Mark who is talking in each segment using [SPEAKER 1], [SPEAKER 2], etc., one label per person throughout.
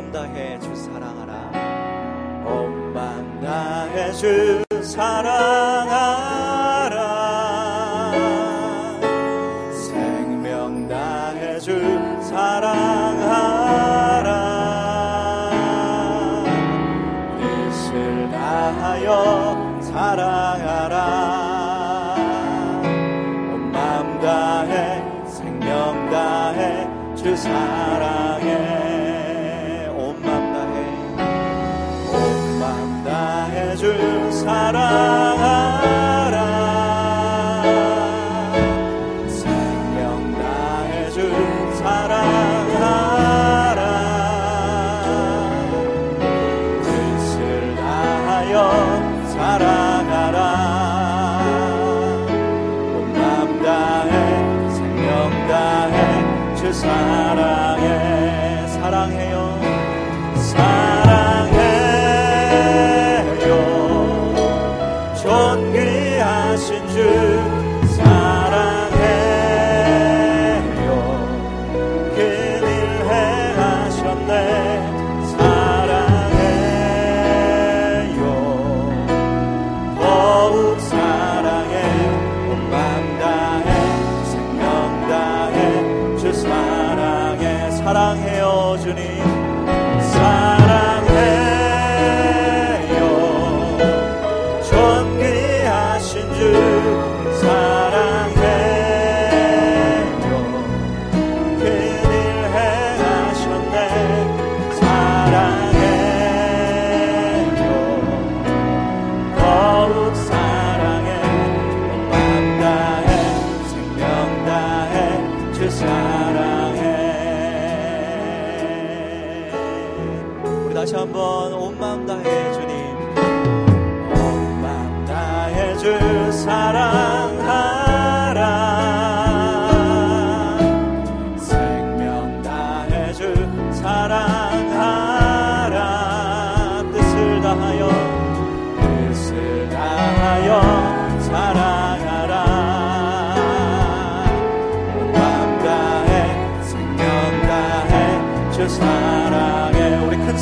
[SPEAKER 1] 맘 다해 주 사랑하라. 온 맘 다해 주 사랑.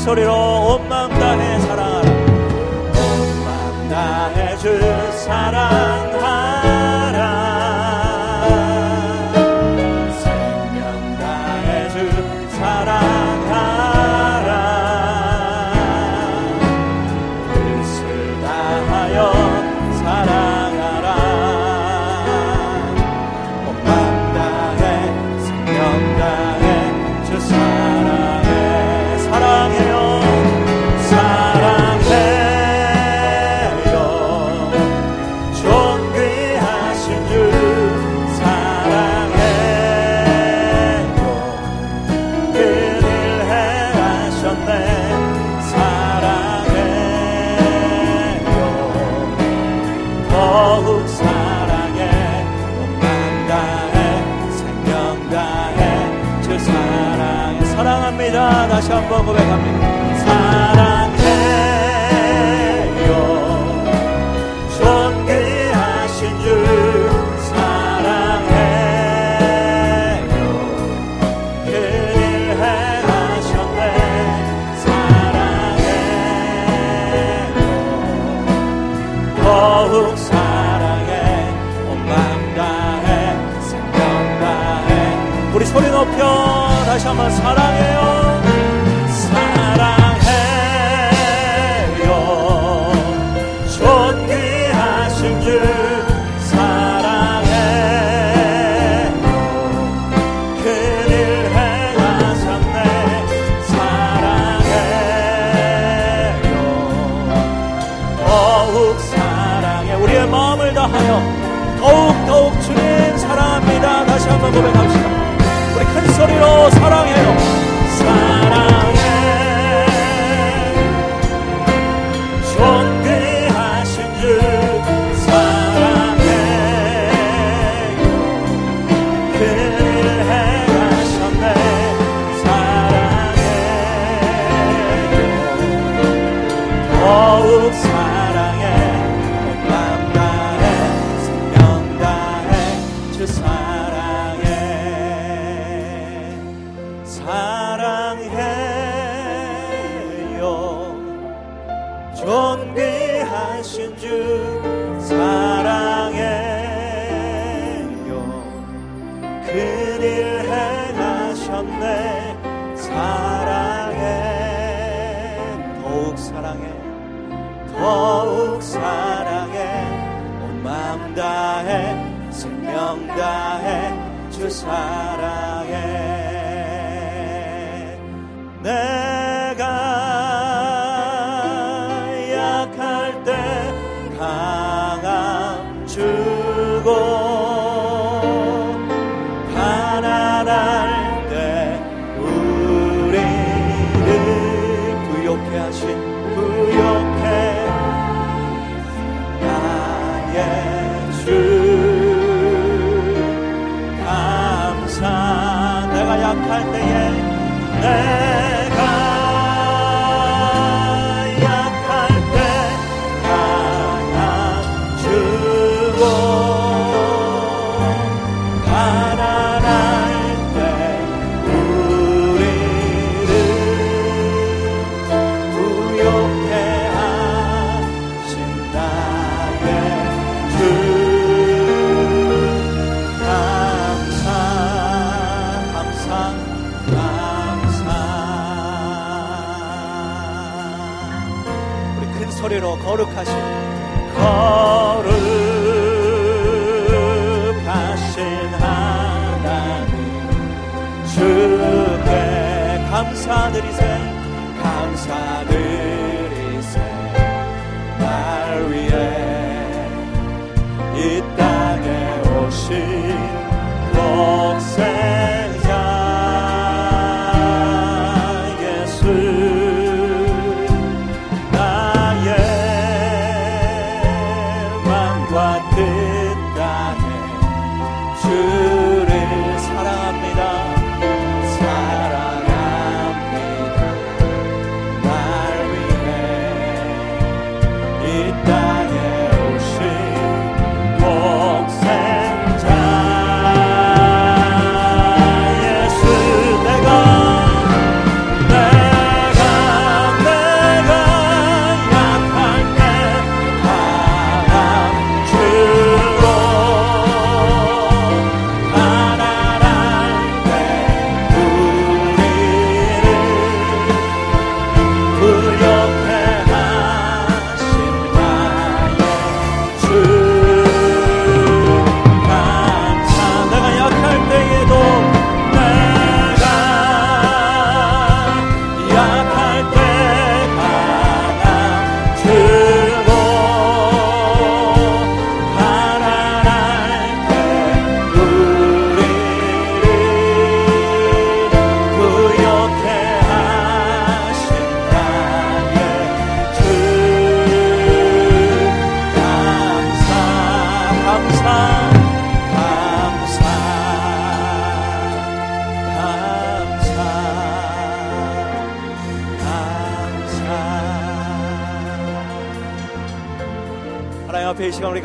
[SPEAKER 1] 소리로 엄마 한번 고백합니다. 사랑해요. 존귀하신 주 사랑해요. 우리 소리 높여 다시 한번 사랑 爱。 거룩하신 거룩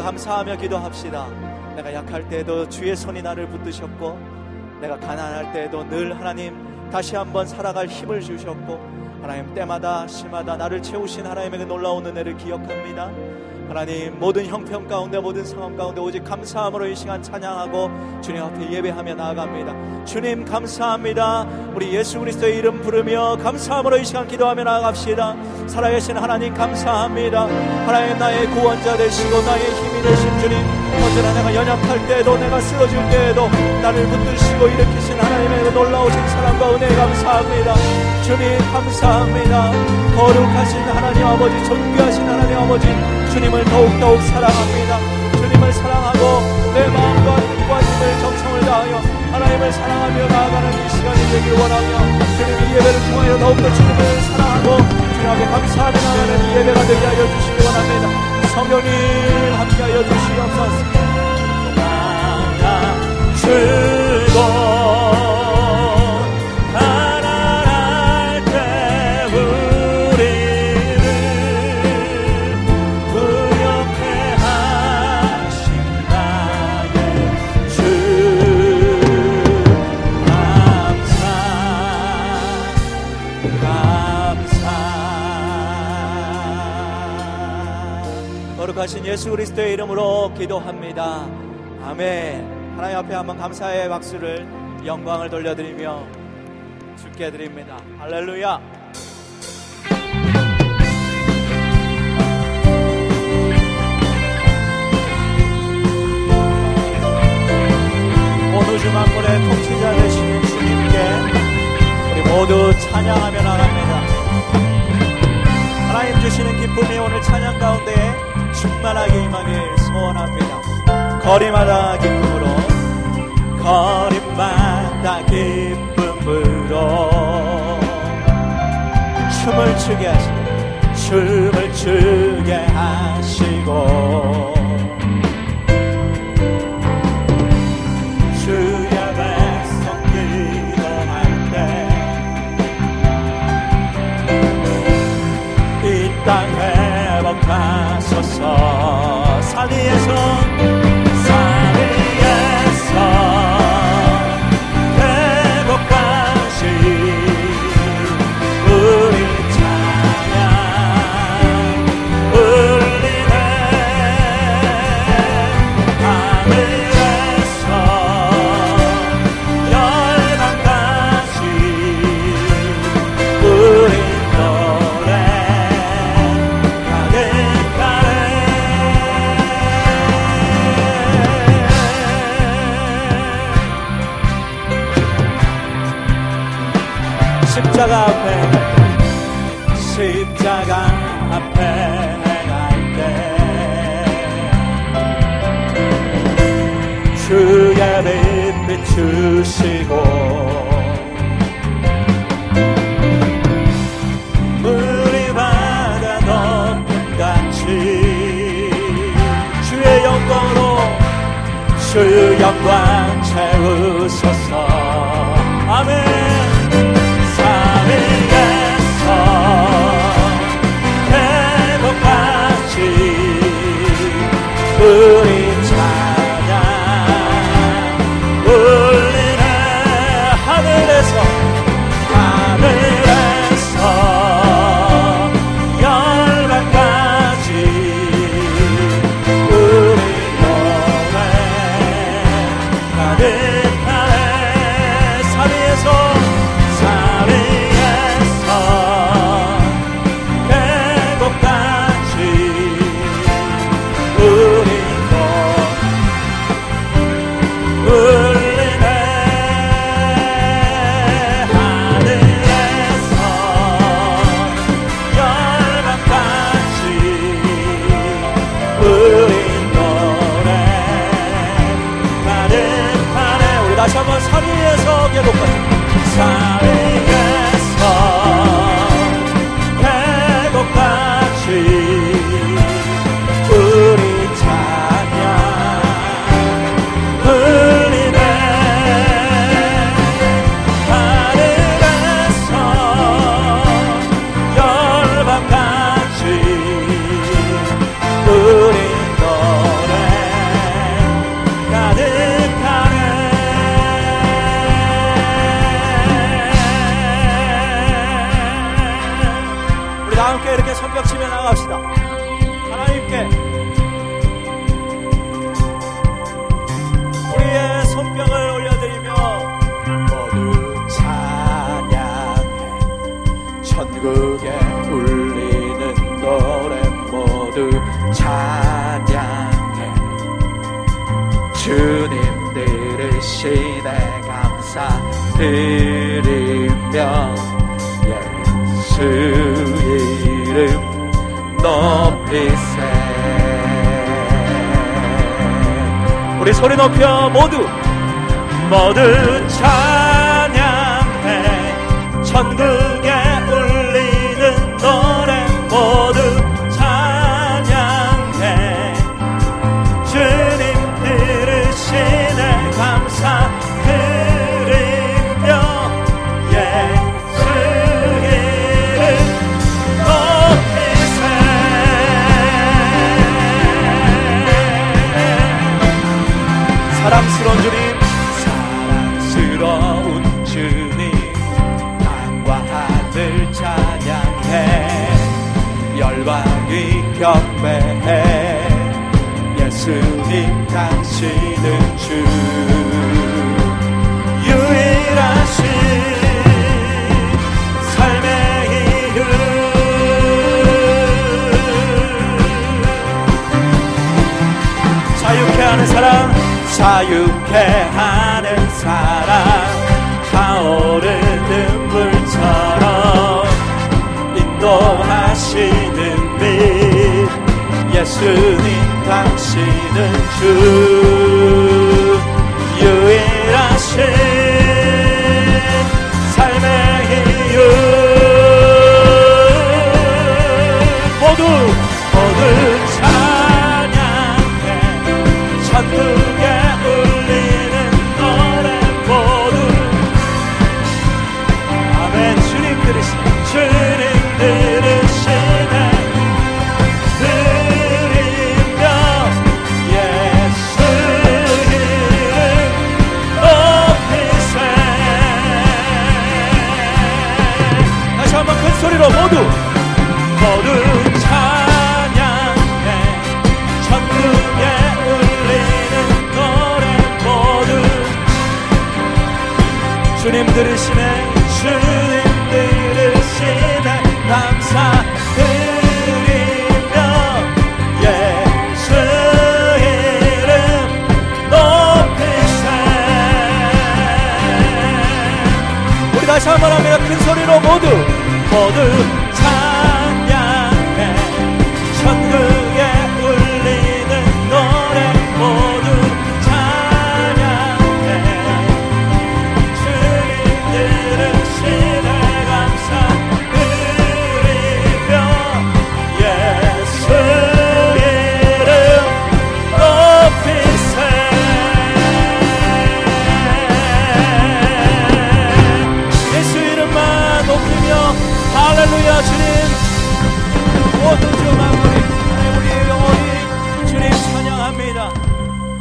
[SPEAKER 1] 감사하며 기도합시다. 내가 약할 때에도 주의 손이 나를 붙드셨고 내가 가난할 때에도 늘 하나님 다시 한번 살아갈 힘을 주셨고 하나님 때마다 시마다 나를 채우신 하나님의 그 놀라운 은혜를 기억합니다. 하나님 모든 형편 가운데 모든 상황 가운데 오직 감사함으로 이 시간 찬양하고 주님 앞에 예배하며 나아갑니다. 주님 감사합니다. 우리 예수 그리스도의 이름 부르며 감사함으로 이 시간 기도하며 나아갑시다. 살아계신 하나님 감사합니다. 하나님 나의 구원자 되시고 나의 힘이 되신 주님 언제나 내가 연약할 때에도 내가 쓰러질 때에도 나를 붙드시고 일으키신 하나님의 그 놀라우신 사랑과 은혜 감사합니다. 주님 감사합니다. 거룩하신 하나님 아버지 존귀하신 하나님 아버지 주님을 더욱더욱 사랑합니다. 주님을 사랑하고 내 마음과 뜻과 힘을 정성을 다하여 하나님을 사랑하며 나아가는 이 시간이 되길 원하며 주님 이 예배를 통하여 더욱더 주님을 사랑하고 주님 앞에 감사하며 나아가는 이 예배가 되게 하여 주시기 원합니다. 성령님 함께 하여 주시옵소서. 주고 거룩하신 예수 그리스도의 이름으로 기도합니다. 아멘. 하나님 앞에 한번 감사의 박수를 영광을 돌려드리며 주께 드립니다. 할렐루야. 온 우주 만물의 통치자 되시는 주님께 우리 모두 찬양하며 나갑니다. 하나님 주시는 기쁨이 오늘 찬양 가운데 충만하게 임하길 소원합니다. 거리마다 기쁨으로 거리마다 기쁨으로 춤을 추게 하시고 춤을 추게 하시고 산 위에서 감사 드리며 예수 이름 높이세. 우리 소리 높여 모두 모두 찬양해. 천국 사랑스러운 주님. 사랑스러운 주님. 땅과 하늘 찬양해. 열방이 경배해. 예수님 당신은 주. 유일하신 사랑. 자유케 하는 사랑 타오른 눈물처럼 인도하시는 빛 예수님 당신은 주. 유일하신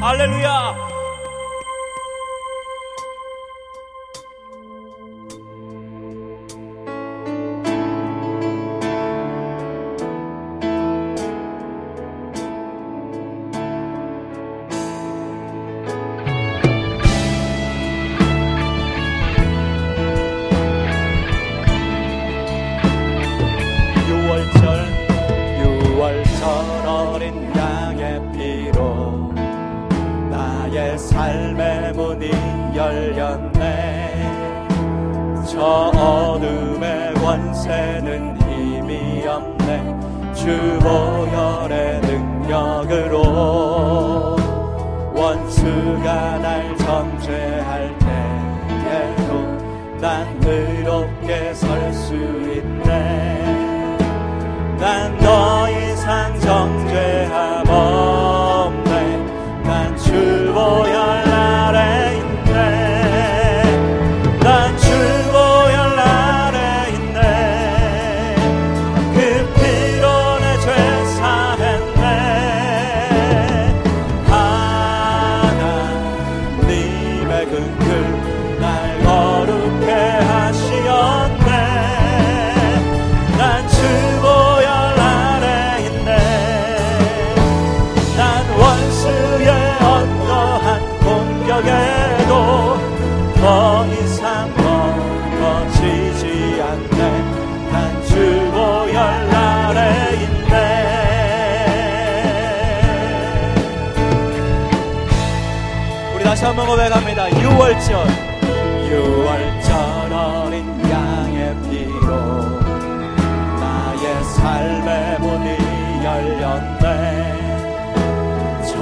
[SPEAKER 1] 할렐루야. 난 의롭게 설 수 있네. 난 더 이상 저 저먹어왜 갑니다. 6월절 6월절 어린 양의 피로 나의 삶의 문이 열렸네 저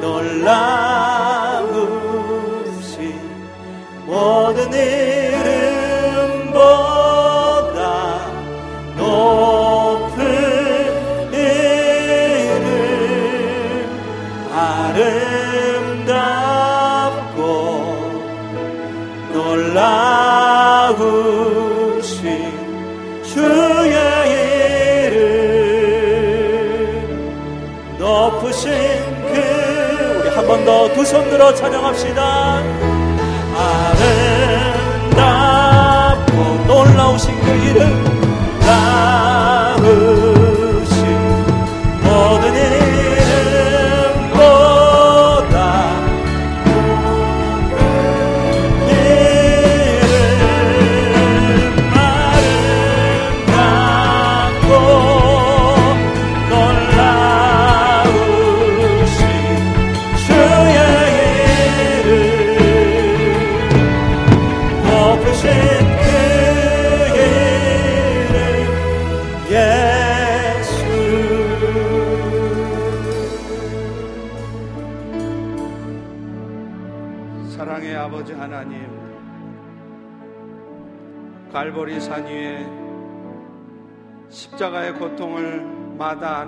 [SPEAKER 1] 놀라우신 모든 이 두 손 들어 찬양합시다. 아름답고 놀라우신 그 이름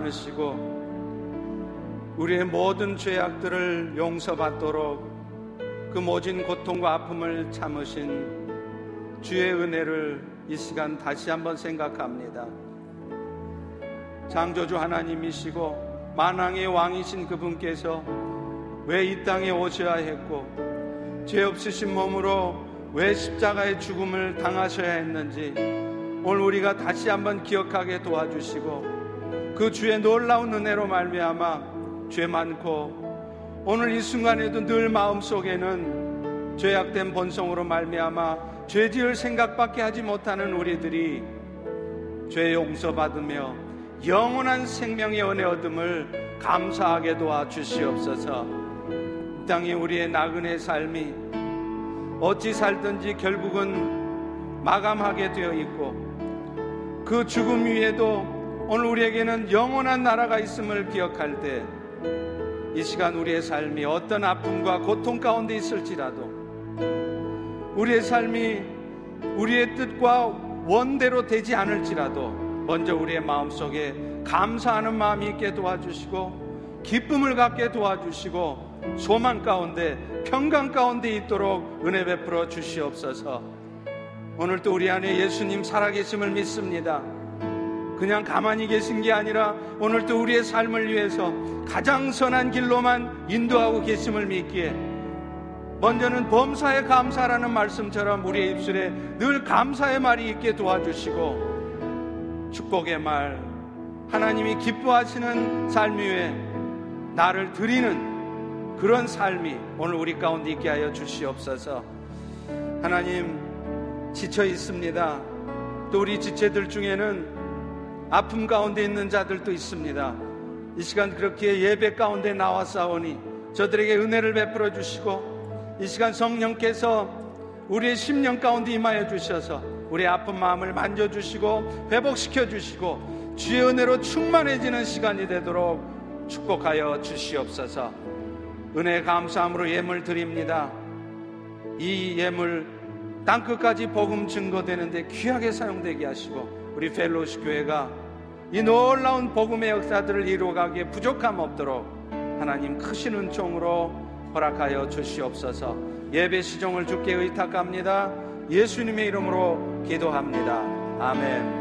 [SPEAKER 2] 마다 안으시고 우리의 모든 죄악들을 용서받도록 그 모진 고통과 아픔을 참으신 주의 은혜를 이 시간 다시 한번 생각합니다. 창조주 하나님이시고 만왕의 왕이신 그분께서 왜 이 땅에 오셔야 했고 죄 없으신 몸으로 왜 십자가의 죽음을 당하셔야 했는지 오늘 우리가 다시 한번 기억하게 도와주시고 그 주의 놀라운 은혜로 말미암아 죄 많고 오늘 이 순간에도 늘 마음속에는 죄악된 본성으로 말미암아 죄 지을 생각밖에 하지 못하는 우리들이 죄 용서받으며 영원한 생명의 은혜 얻음을 감사하게 도와 주시옵소서. 이 땅에 우리의 나그네 삶이 어찌 살든지 결국은 마감하게 되어 있고 그 죽음 위에도 오늘 우리에게는 영원한 나라가 있음을 기억할 때 이 시간 우리의 삶이 어떤 아픔과 고통 가운데 있을지라도 우리의 삶이 우리의 뜻과 원대로 되지 않을지라도 먼저 우리의 마음속에 감사하는 마음이 있게 도와주시고 기쁨을 갖게 도와주시고 소망 가운데 평강 가운데 있도록 은혜 베풀어 주시옵소서. 오늘도 우리 안에 예수님 살아계심을 믿습니다. 그냥 가만히 계신 게 아니라 오늘도 우리의 삶을 위해서 가장 선한 길로만 인도하고 계심을 믿기에 먼저는 범사에 감사라는 말씀처럼 우리의 입술에 늘 감사의 말이 있게 도와주시고 축복의 말 하나님이 기뻐하시는 삶 위에 나를 드리는 그런 삶이 오늘 우리 가운데 있게 하여 주시옵소서. 하나님 지쳐 있습니다. 또 우리 지체들 중에는 아픔 가운데 있는 자들도 있습니다 이 시간 그렇게 예배 가운데 나와 싸우니 저들에게 은혜를 베풀어 주시고 이 시간 성령께서 우리의 심령 가운데 임하여 주셔서 우리의 아픈 마음을 만져 주시고 회복시켜 주시고 주의 은혜로 충만해지는 시간이 되도록 축복하여 주시옵소서. 은혜 감사함으로 예물 드립니다. 이 예물 땅 끝까지 복음 증거되는데 귀하게 사용되게 하시고 우리 펠로시 교회가 이 놀라운 복음의 역사들을 이루어가기에 부족함 없도록 하나님 크신 은총으로 허락하여 주시옵소서. 예배 시종을 주께 의탁합니다. 예수님의 이름으로 기도합니다. 아멘